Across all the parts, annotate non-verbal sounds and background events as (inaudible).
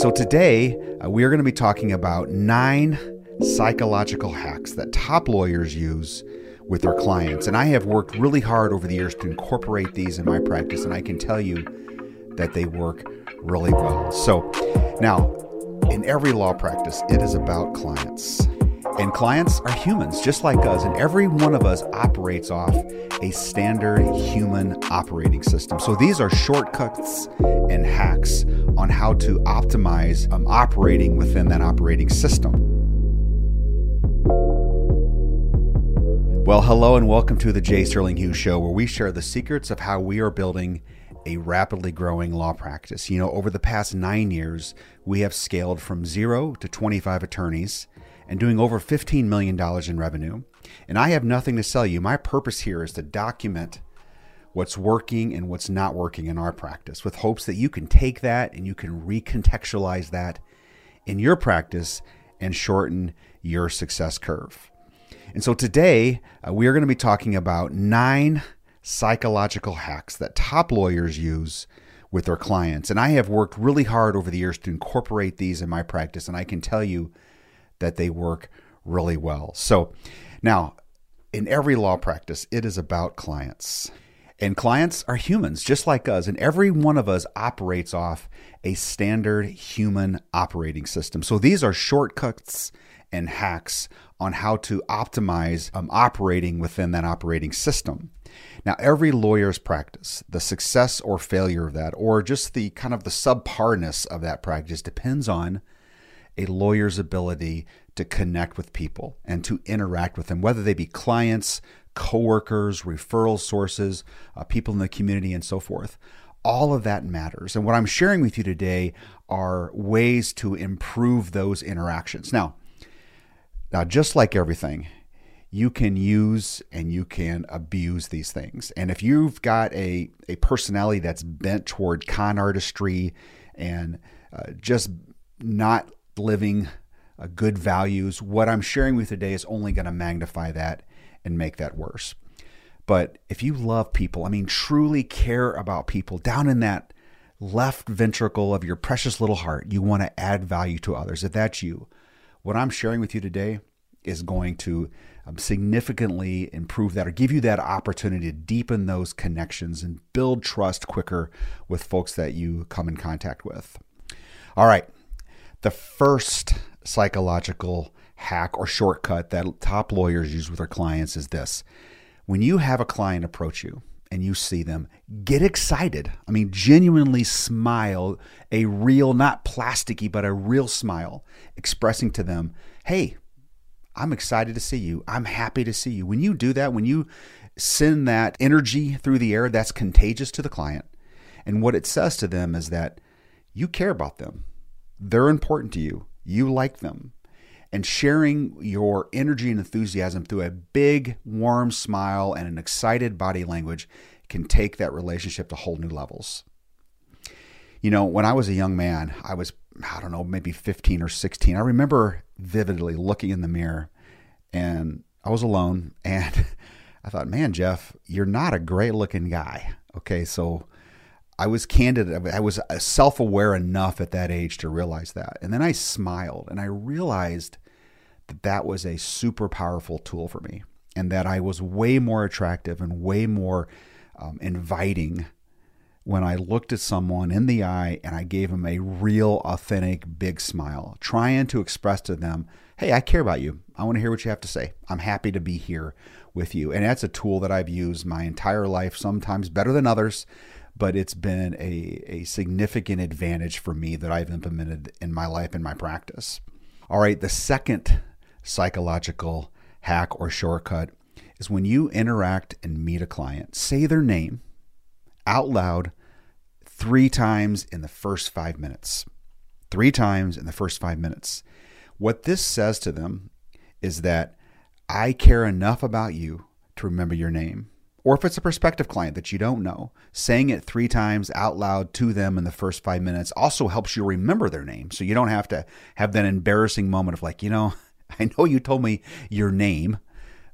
So, today uh, we are going to be talking about nine psychological hacks that top lawyers use with their clients. And I have worked really hard over the years to incorporate these in my practice, and I can tell you that they work really well. So, now, in every law practice, it is about clients. And clients are humans just like us, and every one of us operates off a standard human operating system. So these are shortcuts and hacks on how to optimize um, operating within that operating system. Well, hello and welcome to the Jay Sterling Hughes Show, where we share the secrets of how we are building a rapidly growing law practice. You know, over the past nine years, we have scaled from zero to 25 attorneys and doing over $15 million in revenue. And I have nothing to sell you. My purpose here is to document what's working and what's not working in our practice with hopes that you can take that and you can recontextualize that in your practice and shorten your success curve. And so today, uh, we are going to be talking about nine psychological hacks that top lawyers use with their clients. And I have worked really hard over the years to incorporate these in my practice. And I can tell you that they work really well. So now, in every law practice, it is about clients. And clients are humans just like us, and every one of us operates off a standard human operating system. So these are shortcuts and hacks on how to optimize um, operating within that operating system. Now, every lawyer's practice, the success or failure of that, or just the kind of the subparness of that practice, depends on a lawyer's ability to connect with people and to interact with them, whether they be clients, coworkers, referral sources, uh, people in the community, and so forth. All of that matters. And what I'm sharing with you today are ways to improve those interactions. Now, now just like everything, you can use and you can abuse these things. And if you've got a, a personality that's bent toward con artistry and uh, just not living uh, good values, what I'm sharing with you today is only going to magnify that and make that worse. But if you love people, I mean, truly care about people down in that left ventricle of your precious little heart, you want to add value to others. If that's you, what I'm sharing with you today is going to um, significantly improve that or give you that opportunity to deepen those connections and build trust quicker with folks that you come in contact with. All right. The first psychological hack or shortcut that top lawyers use with their clients is this. When you have a client approach you and you see them, get excited. I mean, genuinely smile, a real, not plasticky, but a real smile, expressing to them, hey, I'm excited to see you. I'm happy to see you. When you do that, when you send that energy through the air, that's contagious to the client. And what it says to them is that you care about them. They're important to you. You like them. And sharing your energy and enthusiasm through a big, warm smile and an excited body language can take that relationship to whole new levels. You know, when I was a young man, I was, I don't know, maybe 15 or 16. I remember vividly looking in the mirror and I was alone (laughs) and I thought, man, Jeff, you're not a great looking guy. Okay. So I was candid. I was self aware enough at that age to realize that. And then I smiled and I realized that that was a super powerful tool for me and that I was way more attractive and way more um, inviting when I looked at someone in the eye and I gave them a real, authentic, big smile, trying to express to them, hey, I care about you. I want to hear what you have to say. I'm happy to be here with you. And that's a tool that I've used my entire life, sometimes better than others but it's been a, a significant advantage for me that I've implemented in my life and my practice. All right, the second psychological hack or shortcut is when you interact and meet a client, say their name out loud three times in the first five minutes. Three times in the first five minutes. What this says to them is that I care enough about you to remember your name or if it's a prospective client that you don't know, saying it three times out loud to them in the first five minutes also helps you remember their name. So you don't have to have that embarrassing moment of like, you know, (laughs) I know you told me your name,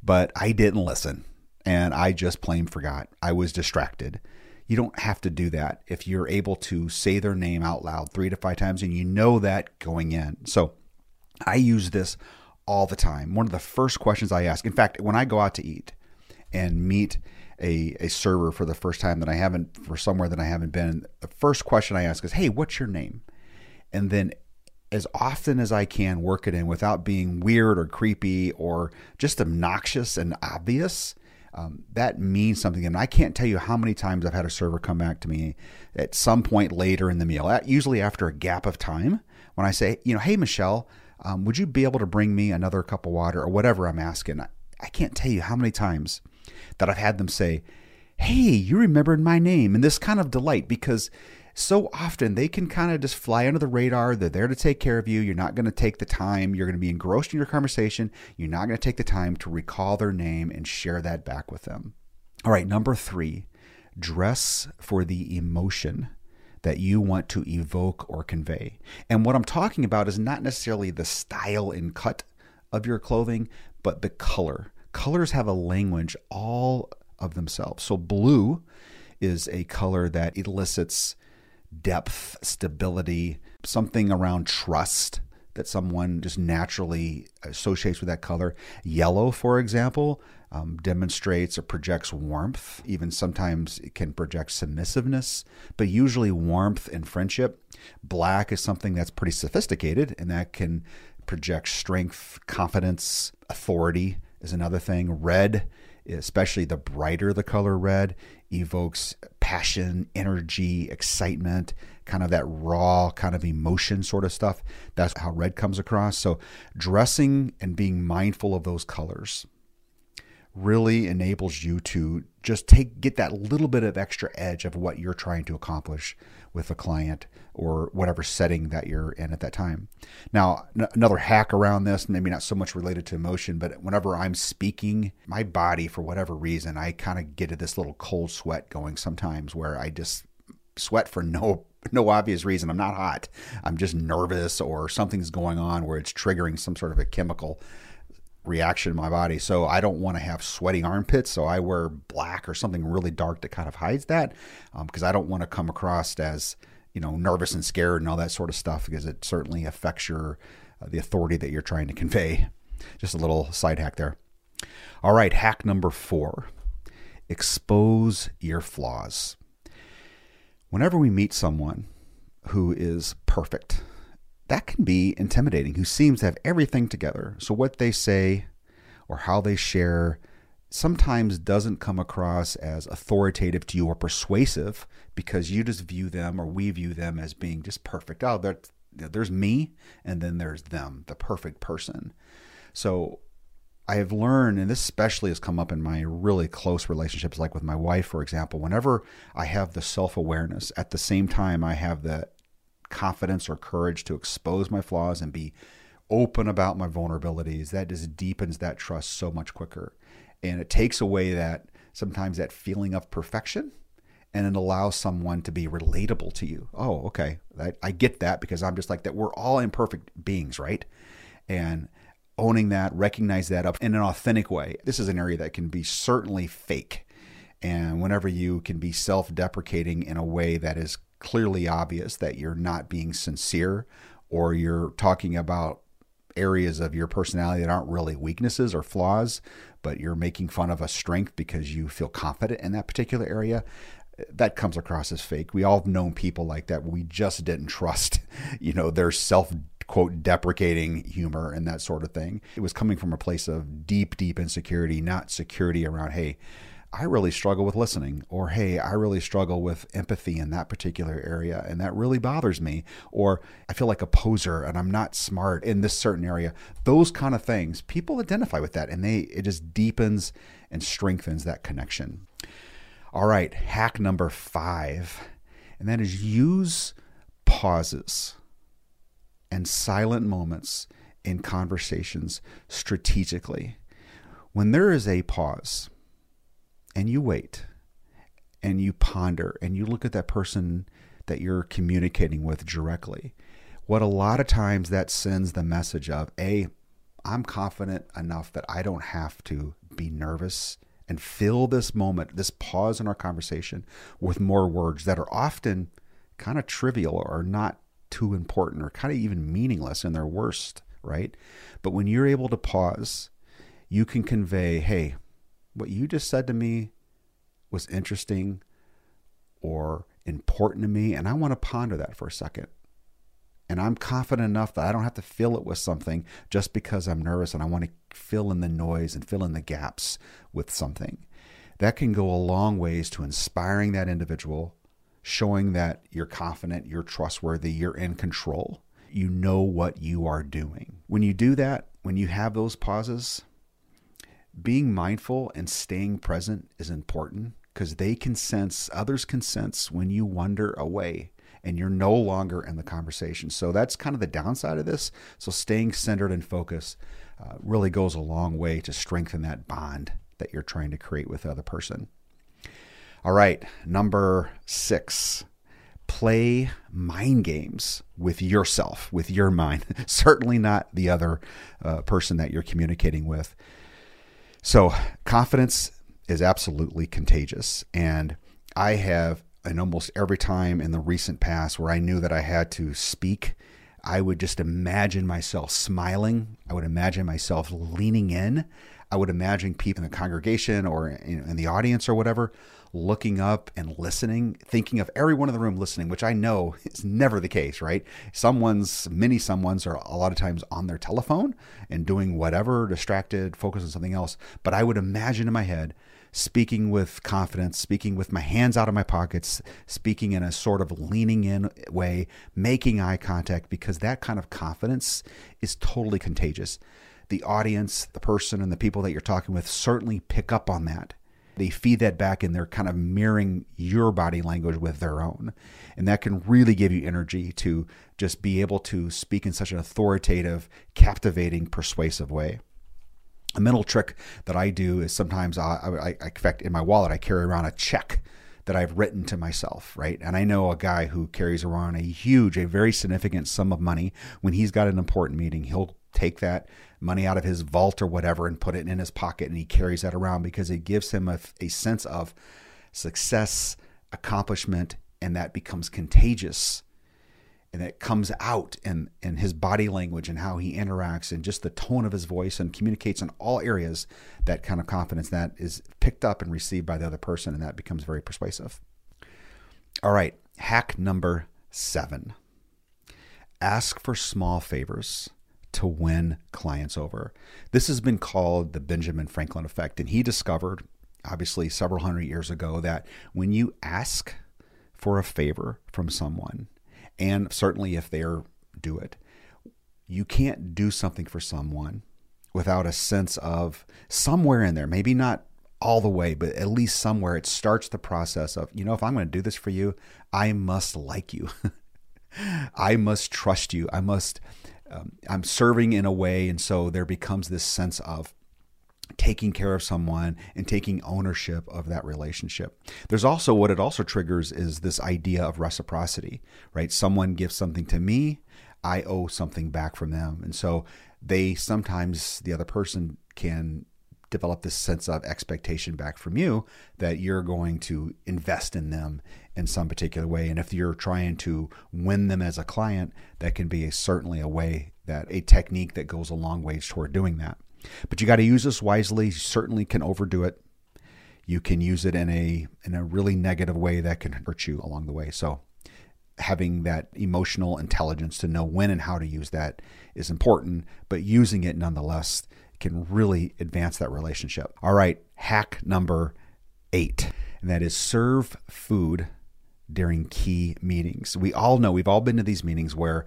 but I didn't listen and I just plain forgot. I was distracted. You don't have to do that if you're able to say their name out loud three to five times and you know that going in. So I use this all the time. One of the first questions I ask, in fact, when I go out to eat and meet a, a server for the first time that I haven't, for somewhere that I haven't been, the first question I ask is, Hey, what's your name? And then as often as I can work it in without being weird or creepy or just obnoxious and obvious. Um, that means something. And I can't tell you how many times I've had a server come back to me at some point later in the meal, usually after a gap of time, when I say, you know, hey, Michelle, um, would you be able to bring me another cup of water or whatever I'm asking? I, I can't tell you how many times that I've had them say, hey, you remembered my name. And this kind of delight because so often they can kind of just fly under the radar. They're there to take care of you. You're not going to take the time. You're going to be engrossed in your conversation. You're not going to take the time to recall their name and share that back with them. All right, number three, dress for the emotion that you want to evoke or convey. And what I'm talking about is not necessarily the style and cut of your clothing, but the color. Colors have a language all of themselves. So, blue is a color that elicits depth, stability, something around trust that someone just naturally associates with that color. Yellow, for example, um, demonstrates or projects warmth. Even sometimes it can project submissiveness, but usually warmth and friendship. Black is something that's pretty sophisticated and that can project strength, confidence, authority is another thing. Red, especially the brighter the color red, evokes passion, energy, excitement, kind of that raw kind of emotion sort of stuff. That's how red comes across. So, dressing and being mindful of those colors really enables you to just take get that little bit of extra edge of what you're trying to accomplish with a client or whatever setting that you're in at that time. Now, n- another hack around this, maybe not so much related to emotion, but whenever I'm speaking, my body, for whatever reason, I kind of get this little cold sweat going sometimes where I just sweat for (laughs) no no obvious reason. I'm not hot. I'm just nervous or something's going on where it's triggering some sort of a chemical reaction in my body. So I don't want to have sweaty armpits. So I wear black or something really dark that kind of hides that because um, I don't want to come across as you know nervous and scared and all that sort of stuff because it certainly affects your uh, the authority that you're trying to convey. Just a little side hack there. All right, hack number four: expose your flaws. Whenever we meet someone who is perfect, that can be intimidating, who seems to have everything together. So, what they say or how they share sometimes doesn't come across as authoritative to you or persuasive because you just view them or we view them as being just perfect. Oh, there's me, and then there's them, the perfect person. So, I have learned, and this especially has come up in my really close relationships, like with my wife, for example, whenever I have the self awareness, at the same time, I have the confidence or courage to expose my flaws and be open about my vulnerabilities, that just deepens that trust so much quicker. And it takes away that sometimes that feeling of perfection and it allows someone to be relatable to you. Oh, okay. I, I get that because I'm just like that. We're all imperfect beings, right? And owning that, recognize that up in an authentic way. This is an area that can be certainly fake. And whenever you can be self deprecating in a way that is clearly obvious that you're not being sincere or you're talking about areas of your personality that aren't really weaknesses or flaws, but you're making fun of a strength because you feel confident in that particular area, that comes across as fake. We all have known people like that. We just didn't trust, (laughs) you know, their self quote deprecating humor and that sort of thing. It was coming from a place of deep, deep insecurity, not security around, hey, I really struggle with listening, or hey, I really struggle with empathy in that particular area, and that really bothers me, or I feel like a poser and I'm not smart in this certain area. Those kind of things, people identify with that, and they it just deepens and strengthens that connection. All right, hack number five, and that is use pauses and silent moments in conversations strategically. When there is a pause, and you wait and you ponder and you look at that person that you're communicating with directly, what a lot of times that sends the message of A, I'm confident enough that I don't have to be nervous and fill this moment, this pause in our conversation with more words that are often kind of trivial or not too important or kind of even meaningless in their worst, right? But when you're able to pause, you can convey, hey, what you just said to me was interesting or important to me, and I want to ponder that for a second. And I'm confident enough that I don't have to fill it with something just because I'm nervous and I want to fill in the noise and fill in the gaps with something. That can go a long ways to inspiring that individual, showing that you're confident, you're trustworthy, you're in control. You know what you are doing. When you do that, when you have those pauses, being mindful and staying present is important because they can sense, others can sense when you wander away and you're no longer in the conversation. So that's kind of the downside of this. So staying centered and focused uh, really goes a long way to strengthen that bond that you're trying to create with the other person. All right, number six play mind games with yourself, with your mind. (laughs) Certainly not the other uh, person that you're communicating with. So, confidence is absolutely contagious. And I have and almost every time in the recent past where I knew that I had to speak, I would just imagine myself smiling. I would imagine myself leaning in. I would imagine people in the congregation or in the audience or whatever looking up and listening, thinking of everyone in the room listening, which I know (laughs) is never the case, right? Someone's, many someone's are a lot of times on their telephone and doing whatever, distracted, focused on something else. But I would imagine in my head speaking with confidence, speaking with my hands out of my pockets, speaking in a sort of leaning in way, making eye contact, because that kind of confidence is totally contagious. The audience, the person, and the people that you're talking with certainly pick up on that. They feed that back and they're kind of mirroring your body language with their own. And that can really give you energy to just be able to speak in such an authoritative, captivating, persuasive way. A mental trick that I do is sometimes I, I, I in my wallet, I carry around a check that I've written to myself, right? And I know a guy who carries around a huge, a very significant sum of money. When he's got an important meeting, he'll take that money out of his vault or whatever and put it in his pocket and he carries that around because it gives him a, a sense of success, accomplishment, and that becomes contagious and it comes out in, in his body language and how he interacts and just the tone of his voice and communicates in all areas that kind of confidence that is picked up and received by the other person and that becomes very persuasive. All right hack number seven. Ask for small favors to win clients over. This has been called the benjamin franklin effect and he discovered obviously several hundred years ago that when you ask for a favor from someone and certainly if they're do it. You can't do something for someone without a sense of somewhere in there, maybe not all the way, but at least somewhere it starts the process of, you know, if I'm going to do this for you, I must like you. (laughs) I must trust you. I must, um, I'm serving in a way. And so there becomes this sense of, taking care of someone and taking ownership of that relationship. There's also what it also triggers is this idea of reciprocity, right? Someone gives something to me, I owe something back from them. And so they sometimes, the other person can develop this sense of expectation back from you that you're going to invest in them in some particular way. And if you're trying to win them as a client, that can be a, certainly a way that a technique that goes a long ways toward doing that. But you got to use this wisely. You certainly can overdo it. You can use it in a in a really negative way that can hurt you along the way. So having that emotional intelligence to know when and how to use that is important, but using it nonetheless can really advance that relationship. All right, hack number 8, and that is serve food during key meetings. We all know, we've all been to these meetings where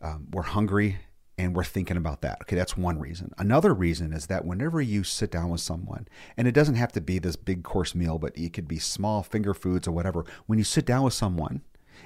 um, we're hungry and we're thinking about that. Okay, that's one reason. Another reason is that whenever you sit down with someone, and it doesn't have to be this big course meal, but it could be small finger foods or whatever, when you sit down with someone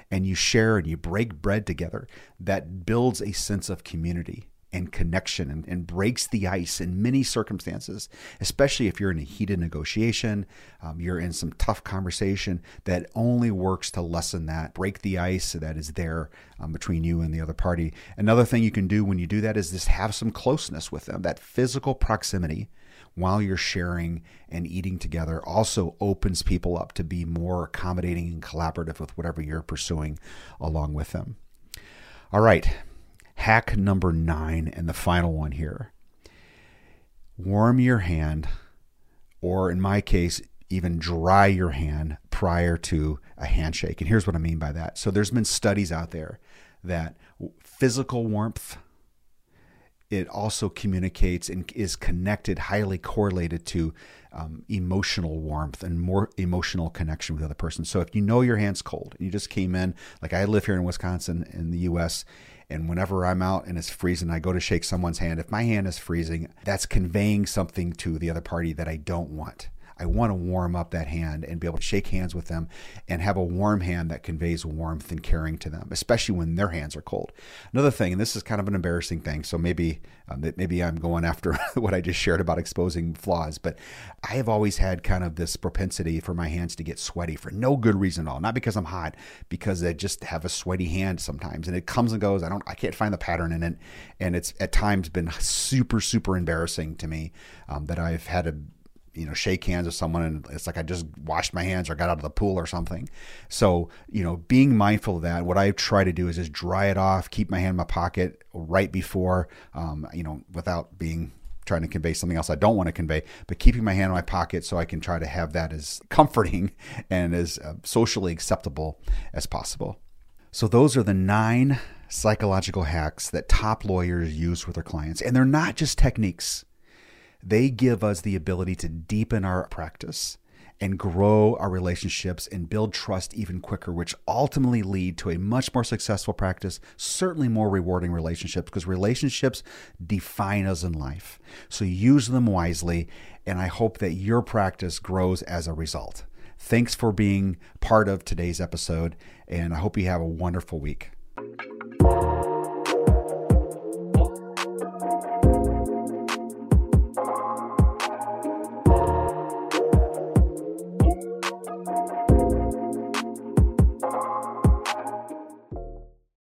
and you share and you break bread together, that builds a sense of community and connection and, and, breaks the ice in many circumstances, especially if you're in a heated negotiation, um, you're in some tough conversation that only works to lessen that, break the ice that is there um, between you and the other party. Another thing you can do when you do that is just have some closeness with them, that physical proximity while you're sharing and eating together also opens people up to be more accommodating and collaborative with whatever you're pursuing along with them. All right, hack number nine, and the final one here warm your hand, or in my case, even dry your hand prior to a handshake. And here's what I mean by that. So there's been studies out there that physical warmth it also communicates and is connected, highly correlated to um, emotional warmth and more emotional connection with the other person. So if you know your hand's cold and you just came in, like I live here in Wisconsin in the U.S., and whenever I'm out and it's freezing, I go to shake someone's hand. If my hand is freezing, that's conveying something to the other party that I don't want. I want to warm up that hand and be able to shake hands with them and have a warm hand that conveys warmth and caring to them, especially when their hands are cold. Another thing, and this is kind of an embarrassing thing, so maybe um, maybe I'm going after (laughs) what I just shared about exposing flaws, but I have always had kind of this propensity for my hands to get sweaty for no good reason at all. Not because I'm hot, because I just have a sweaty hand sometimes, and it comes and goes. I don't, I can't find the pattern in it, and it's at times been super, super embarrassing to me um, that I've had to you know shake hands with someone and it's like I just washed my hands or got out of the pool or something. So you know, being mindful of that, what I try to do is just dry it off, keep my hand in my pocket right before, um, you know, without being trying to convey something else I don't want to convey, but keeping my hand in my pocket so I can try to have that as (laughs) comforting and as uh, socially acceptable as possible. So those are the nine psychological hacks that top lawyers use with their clients, and they're not just techniques. They give us the ability to deepen our practice and grow our relationships and build trust even quicker, which ultimately lead to a much more successful practice, certainly more rewarding relationships, because relationships define us in life. So use them wisely, and I hope that your practice grows as a result. Thanks for being part of today's episode, and I hope you have a wonderful week.